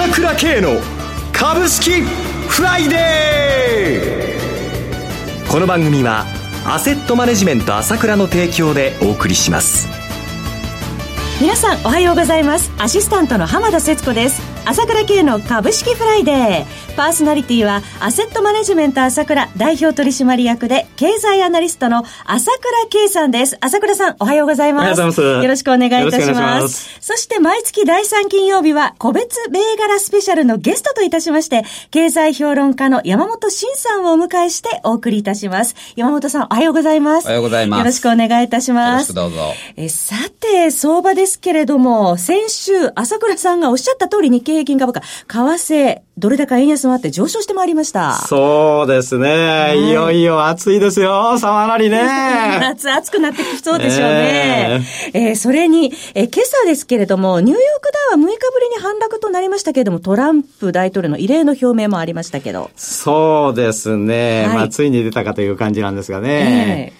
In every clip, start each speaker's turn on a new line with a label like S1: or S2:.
S1: 朝倉慶の株式フライデー。この番組はアセットマネジメント朝倉の提供でお送りします。
S2: 皆さんおはようございます。アシスタントの浜田節子です。朝倉慶の株式フライデー。パーソナリティは、アセットマネジメント朝倉代表取締役で、経済アナリストの朝倉慶さんです。朝倉さん、おはようございます。ようございます。よろしくお願いいたします。そして、毎月第3金曜日は、個別銘柄スペシャルのゲストといたしまして、経済評論家の山本慎さんをお迎えしてお送りいたします。山本さん、おはようございます。
S3: おはようございます。
S2: よろしくお願いいたします。
S3: よろしくどうぞ。
S2: え、さて、相場ですけれども、先週、朝倉さんがおっしゃった通り日経平均株価、為替、どれだか円安もあって上昇してまいりました。
S4: そうですね。はい、いよいよ暑いですよ、さわなりね。
S2: 夏暑くなってきそうでしょうね。えー、えー、それに、えー、今朝ですけれども、ニューヨークダウは6日ぶりに反落となりましたけれども、トランプ大統領の異例の表明もありましたけど。
S4: そうですね。はい、まあ、ついに出たかという感じなんですがね。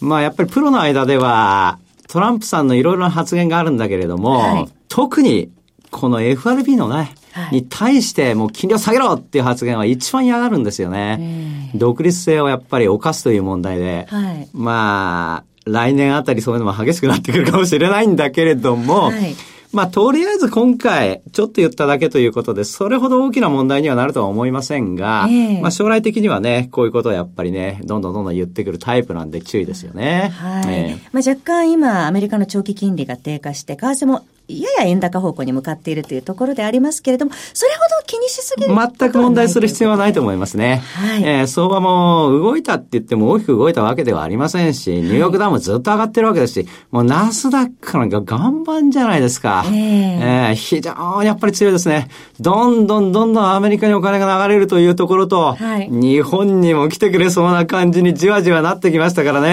S4: えー、まあ、やっぱりプロの間では、トランプさんのいろいろな発言があるんだけれども、はい、特にこの FRB のね、に対してもう金利を下げろっていう発言は一番嫌がるんですよね。独立性をやっぱり犯すという問題で、はい、まあ、来年あたりそういうのも激しくなってくるかもしれないんだけれども、はい。まあ、とりあえず今回、ちょっと言っただけということで、それほど大きな問題にはなるとは思いませんが、えー、まあ、将来的にはね、こういうことをやっぱりね、どんどんどんどん言ってくるタイプなんで注意ですよね。
S2: はい。えー、まあ、若干今、アメリカの長期金利が低下して、為替もやや円高方向に向かっているというところでありますけれども、それほど気にしすぎる
S4: 全く問題する必要はないと思いますね。はい、えー、相場も動いたって言っても大きく動いたわけではありませんし、ニューヨークダウンもずっと上がってるわけですし、もうナスダックなんか岩盤じゃないですか。えー、えー、非常にやっぱり強いですね。どんどんどんどんアメリカにお金が流れるというところと、はい、日本にも来てくれそうな感じにじわじわなってきましたからね。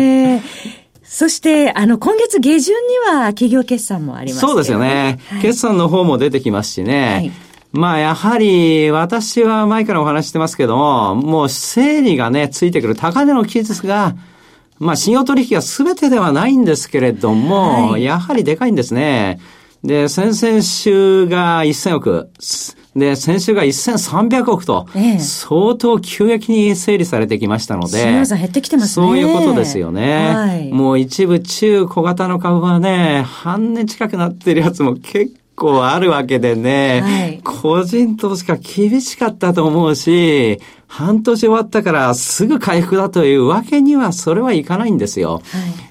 S2: えーそして、あの、今月下旬には企業決算もあります
S4: そうですよね、はい、決算の方も出てきますしね。はいまあやはり私は前からお話してますけども、もう整理がね、ついてくる高値の期日が、まあ信用取引が全てではないんですけれども、はい、やはりでかいんですね。で、先々週が1000億。で、先週が1300億と、相当急激に整理されてきましたので、
S2: 減ってきてます
S4: ね。そういうことですよね。はい、もう一部中小型の株はね、半年近くなってるやつも結構あるわけでね、はい、個人投資家厳しかったと思うし、半年終わったからすぐ回復だというわけにはそれはいかないんですよ。はい、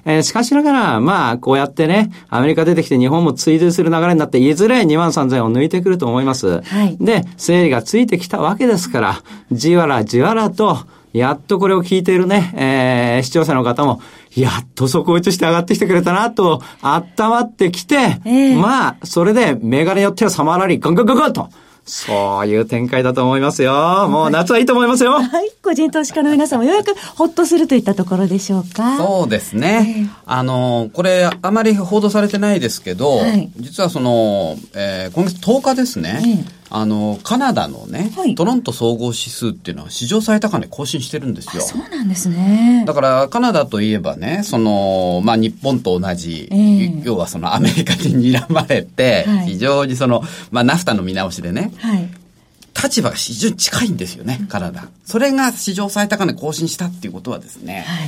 S4: えー、しかしながら、まあ、こうやってね、アメリカ出てきて日本も追随する流れになって、いずれ2万3000円を抜いてくると思います。はい、で、整理がついてきたわけですから、じわらじわらと、やっとこれを聞いているね、えー、視聴者の方も、やっと底打ちして上がってきてくれたなと、温まってきて、えー、まあ、それで、メガネ寄ってはサマーラリー、ガンガンガンガンと、そういう展開だと思いますよ。もう夏はいいと思いますよ。
S2: はい。個人投資家の皆さんもようやくほっとするといったところでしょうか。
S3: そうですね。えー、あの、これ、あまり報道されてないですけど、はい、実はその、えー、今月10日ですね。えーあの、カナダのね、はい、トロント総合指数っていうのは史上最高値更新してるんですよ。
S2: そうなんですね。
S3: だからカナダといえばね、その、まあ日本と同じ、えー、要はそのアメリカに睨まれて、はい、非常にその、まあナフタの見直しでね、はい、立場が非常に近いんですよね、カナダ。それが史上最高値更新したっていうことはですね、は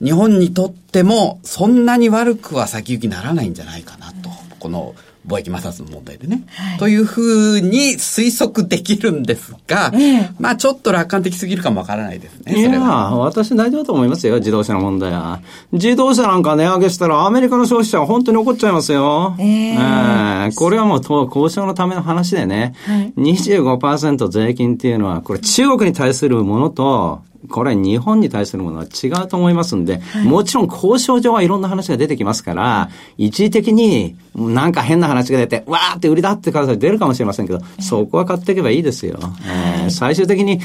S3: い、日本にとってもそんなに悪くは先行きならないんじゃないかなと。この貿易摩擦の問題でね。はい、というふうに推測できるんですが、ええ、まあちょっと楽観的すぎるかもわからないですね。
S4: いや私大丈夫だと思いますよ、自動車の問題は。自動車なんか値上げしたらアメリカの消費者は本当に怒っちゃいますよ。えー、えー、これはもう交渉のための話でね、はい、25%税金っていうのは、これ中国に対するものと、これ日本に対するものは違うと思いますんで、はい、もちろん交渉上はいろんな話が出てきますから、一時的になんか変な話が出て、わーって売りだって形出るかもしれませんけど、そこは買っていけばいいですよ。えー、最終的に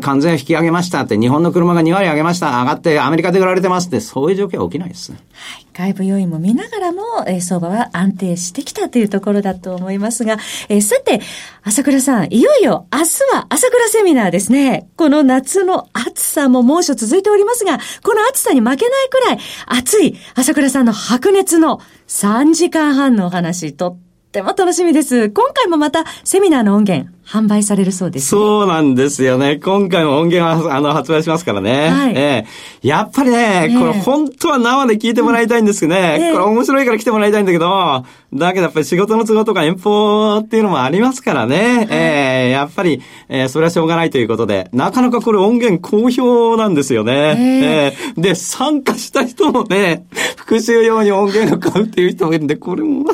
S4: 完全引き上げましたって、日本の車が2割上げました、上がってアメリカで売られてますって、そういう状況は起きないです。はい。
S2: 外部要因も見ながらも、えー、相場は安定してきたというところだと思いますが、えー、さて、朝倉さん、いよいよ明日は朝倉セミナーですね。この夏の暑暑さも猛暑続いておりますが、この暑さに負けないくらい暑い朝倉さんの白熱の3時間半のお話、とっても楽しみです。今回もまたセミナーの音源販売されるそうです、
S4: ね、そうなんですよね。今回も音源はあの発売しますからね。はい、えー、やっぱりね、えー、これ本当は生で聞いてもらいたいんですけどね、えー、これ面白いから来てもらいたいんだけど、だけどやっぱり仕事の都合とか遠方っていうのもありますからね。はい、えー、やっぱり、えー、それはしょうがないということで、なかなかこれ音源好評なんですよね。えー、えー、で、参加した人もね、復習用に音源を買うっていう人もいるんで、これも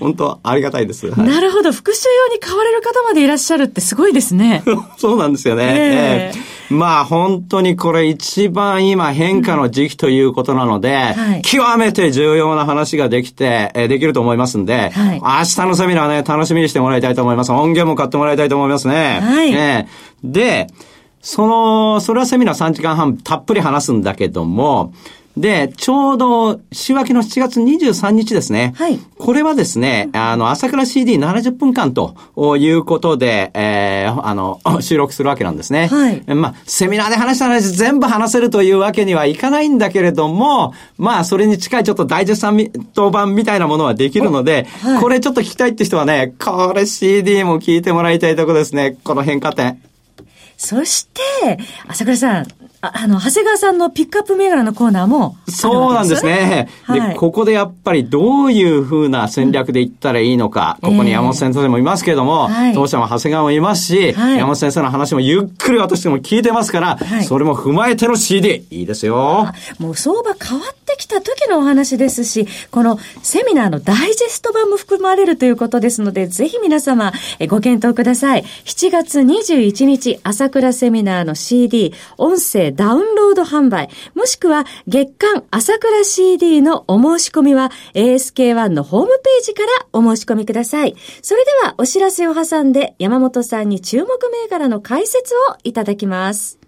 S4: 本当ありがたいです。
S2: はい、なるほど。復習用に買われる方までいらっしゃるってすごいですね。
S4: そうなんですよね。えー、まあ本当にこれ一番今変化の時期ということなので、はい、極めて重要な話ができて、えー、できると思いますんで、はい、明日のセミナーね、楽しみにしてもらいたいと思います。音源も買ってもらいたいと思いますね。はい。ね、で、その、それはセミナー3時間半たっぷり話すんだけども、で、ちょうど週明けの7月23日ですね。はい。これはですね、あの、朝倉 CD70 分間ということで、えー、あの、収録するわけなんですね。はい。まあ、セミナーで話した話全部話せるというわけにはいかないんだけれども、まあ、それに近いちょっと大ジェスト版みたいなものはできるので、はい、これちょっと聞きたいって人はね、これ CD も聞いてもらいたいところですね。この変化点。
S2: そして、朝倉さん、ああの、長谷川さんのピックアップ銘柄のコーナーも、
S4: ね、そうなんですね。で、はい、ここでやっぱりどういうふうな戦略でいったらいいのか、ここに山本先生もいますけれども、えー、当社も長谷川もいますし、はい、山本先生の話もゆっくり私も聞いてますから、はい、それも踏まえての CD、いいですよ。
S2: もう相場変わってきた時のお話ですし、このセミナーのダイジェスト版も含まれるということですので、ぜひ皆様ご検討ください。7月21日、朝倉セミナーの CD、音声ダウンロード販売、もしくは月間朝倉 CD のお申し込みは ASK1 のホームページからお申し込みください。それではお知らせを挟んで山本さんに注目銘柄の解説をいただきます。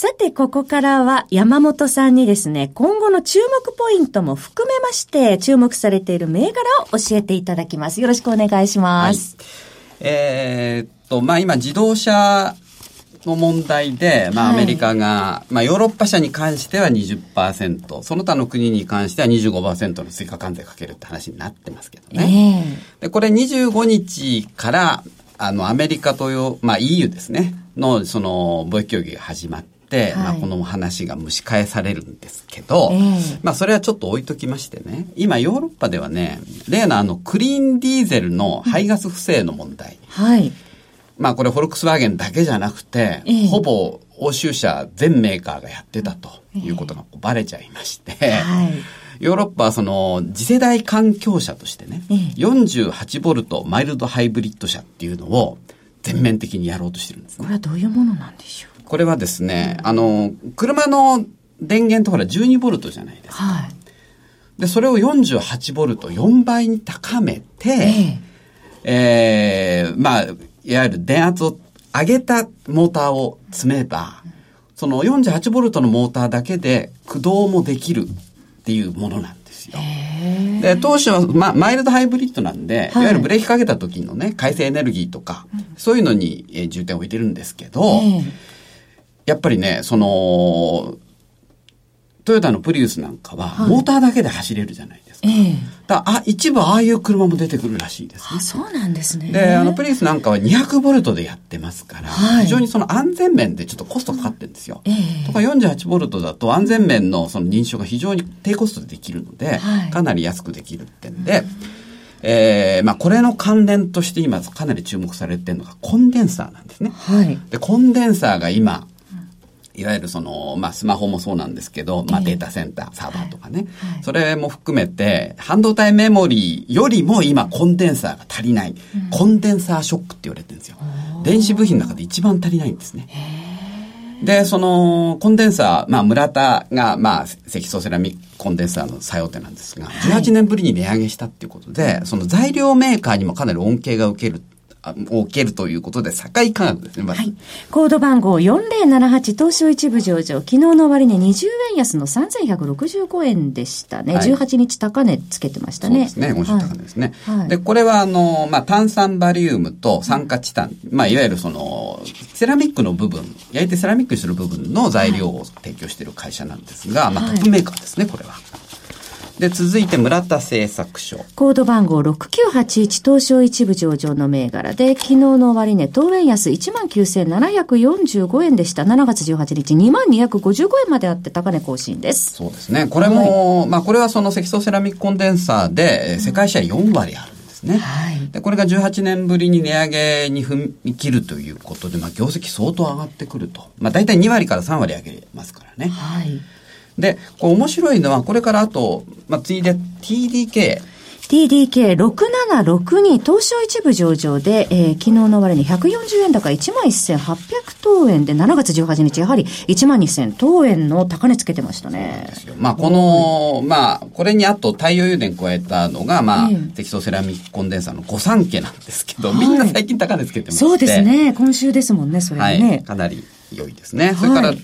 S2: さて、ここからは山本さんにですね、今後の注目ポイントも含めまして、注目されている銘柄を教えていただきます。よろしくお願いします。はい、
S3: えー、っと、まあ今、自動車の問題で、まあ、アメリカが、はい、まあ、ヨーロッパ車に関しては20%、その他の国に関しては25%の追加関税かけるって話になってますけどね。えー、で、これ25日から、あの、アメリカとよ、まあ、EU ですね、の、その、貿易協議が始まって、、はい、まあ、この話が蒸し返されるんですけど、えー、まあそれはちょっと置いときましてね、今ヨーロッパではね、例のあのクリーンディーゼルの排ガス不正の問題。はい。まあこれフォルクスワーゲンだけじゃなくて、えー、ほぼ欧州車全メーカーがやってたということがバレちゃいまして、えー、はい。ヨーロッパはその次世代環境車としてね、ええ、48ボルトマイルドハイブリッド車っていうのを全面的にやろうとしてるんです、
S2: ね、これはどういうものなんでしょう？
S3: これはですね、あの、車の電源とほら12ボルトじゃないですか。はい。で、それを48ボルト4倍に高めて、ええー、まあ、いわゆる電圧を上げたモーターを積めば、その48ボルトのモーターだけで駆動もできるっていうものなんですよ。で、当初は、まあ、マイルドハイブリッドなんで、はい、いわゆるブレーキかけた時のね、回生エネルギーとか、そういうのに、えー、重点を置いてるんですけど、やっぱりね、その、トヨタのプリウスなんかは、モーターだけで走れるじゃないですか。はい、だあ、一部ああいう車も出てくるらしいです、ね、
S2: あ、そうなんですね。
S3: で、あの、プリウスなんかは200ボルトでやってますから、はい、非常にその安全面でちょっとコストかかってるんですよ。えー、とか48ボルトだと安全面のその認証が非常に低コストでできるので、はい、かなり安くできるってんで、うんえー、まあこれの関連として今かなり注目されてるのがコンデンサーなんですね。はい。で、コンデンサーが今、いわゆるその、まあ、スマホもそうなんですけど、まあ、データセンター、サーバーとかね、はいそれも含めて、半導体メモリーよりも今コンデンサーが足りない、うん、コンデンサーショックって言われてるんですよ。電子部品の中で一番足りないんですね。で、その、コンデンサー、まあ、村田が、まあ、積層セラミックコンデンサーの作用点なんですが、18年ぶりに値上げしたっていうことで、その材料メーカーにもかなり恩恵が受けるを受けるということで、境価格ですね、ま、
S2: はい。コード番号4078東証一部上場、昨日の終値20円安の3165円でしたね。はい、18日高値つけてましたね。そう
S3: ですね、今週高値ですね。はい、で、これはあの、まあ、炭酸バリウムと酸化チタン、まあ、いわゆるその、セラミックの部分、焼いてセラミックにする部分の材料を提供している会社なんですが、まあ、トップメーカーですね、これは。で、続いて村田製作所。
S2: コード番号6981東証一部上場の銘柄で、昨日の終値、当円安19,745円でした。7月18日2255円まであって高値更新です。
S3: そうですね。これも、はい、まあこれはその積層セラミックコンデンサーで、世界シェア4割ある。ですね。はい、でこれが18年ぶりに値上げに踏み切るということで、まあ、業績相当上がってくると。まあ、大体2割から3割上げますからね。はい。で、こう面白いのは、これからあと、まあ、次いで TDK。
S2: TDK6762 東証一部上場で、えー、昨日の終値140円高11,800等円で7月18日やはり1万2000等円の高値つけてましたね。
S3: まあこの、まあこれにあと太陽油田加えたのが、まあ、積層セラミックコンデンサーの御三家なんですけど、はい、みんな最近高値つけてまして
S2: そうですね。今週ですもんね、それね。はい、
S3: かなり良いですね。それから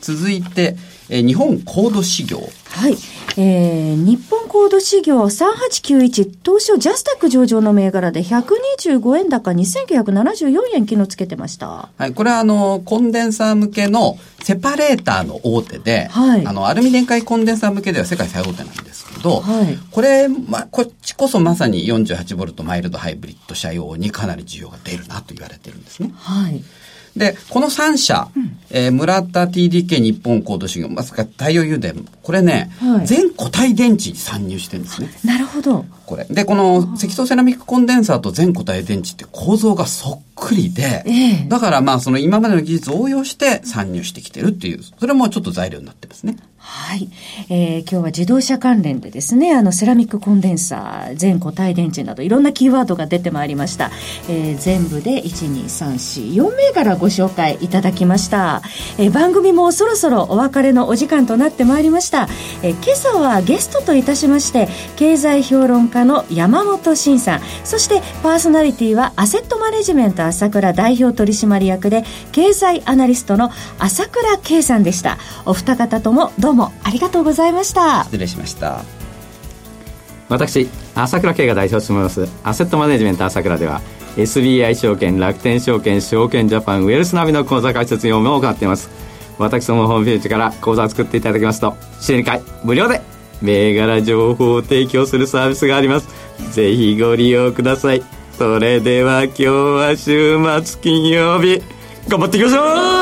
S3: 続いて、えー、日本コード事業。
S2: はい。えー、日本コード事業3891東証ジャスタック上場の銘柄で125円高2974円昨日つけてました。
S3: はい。これはあの、コンデンサー向けのセパレーターの大手で、はい。あの、アルミ電解コンデンサー向けでは世界最大手なんですけど、はい。これ、ま、こっちこそまさに 48V マイルドハイブリッド車用にかなり需要が出るなと言われてるんですね。はい。で、この3社、うん、えー、村田 TDK 日本コード事業、まさか太陽油田、これね、はい、全固体電池に参入してるんですね。
S2: なるほど。
S3: これ。で、この積層セラミックコンデンサーと全固体電池って構造がそっくりで、えだからまあその今までの技術を応用して参入してきてるっていう、それもちょっと材料になってますね。
S2: はい。えー、今日は自動車関連でですね、あの、セラミックコンデンサー、全固体電池など、いろんなキーワードが出てまいりました。えー、全部で、1、2、3、4、4銘柄ご紹介いただきました。えー、番組もそろそろお別れのお時間となってまいりました。えー、今朝はゲストといたしまして、経済評論家の山本慎さん、そしてパーソナリティはアセットマネジメント朝倉代表取締役で、経済アナリストの朝倉圭さんでした。お二方ともどううもありがとうございました。
S3: 失礼しました。
S4: 私朝倉慶が代表を務めますアセットマネジメント朝倉では SBI 証券楽天証券証券ジャパンウェルスナビの口座開設業務を行っています。私どもホームページから口座を作っていただきますと週2回無料で銘柄情報を提供するサービスがあります。ぜひご利用ください。それでは今日は週末金曜日頑張っていきましょう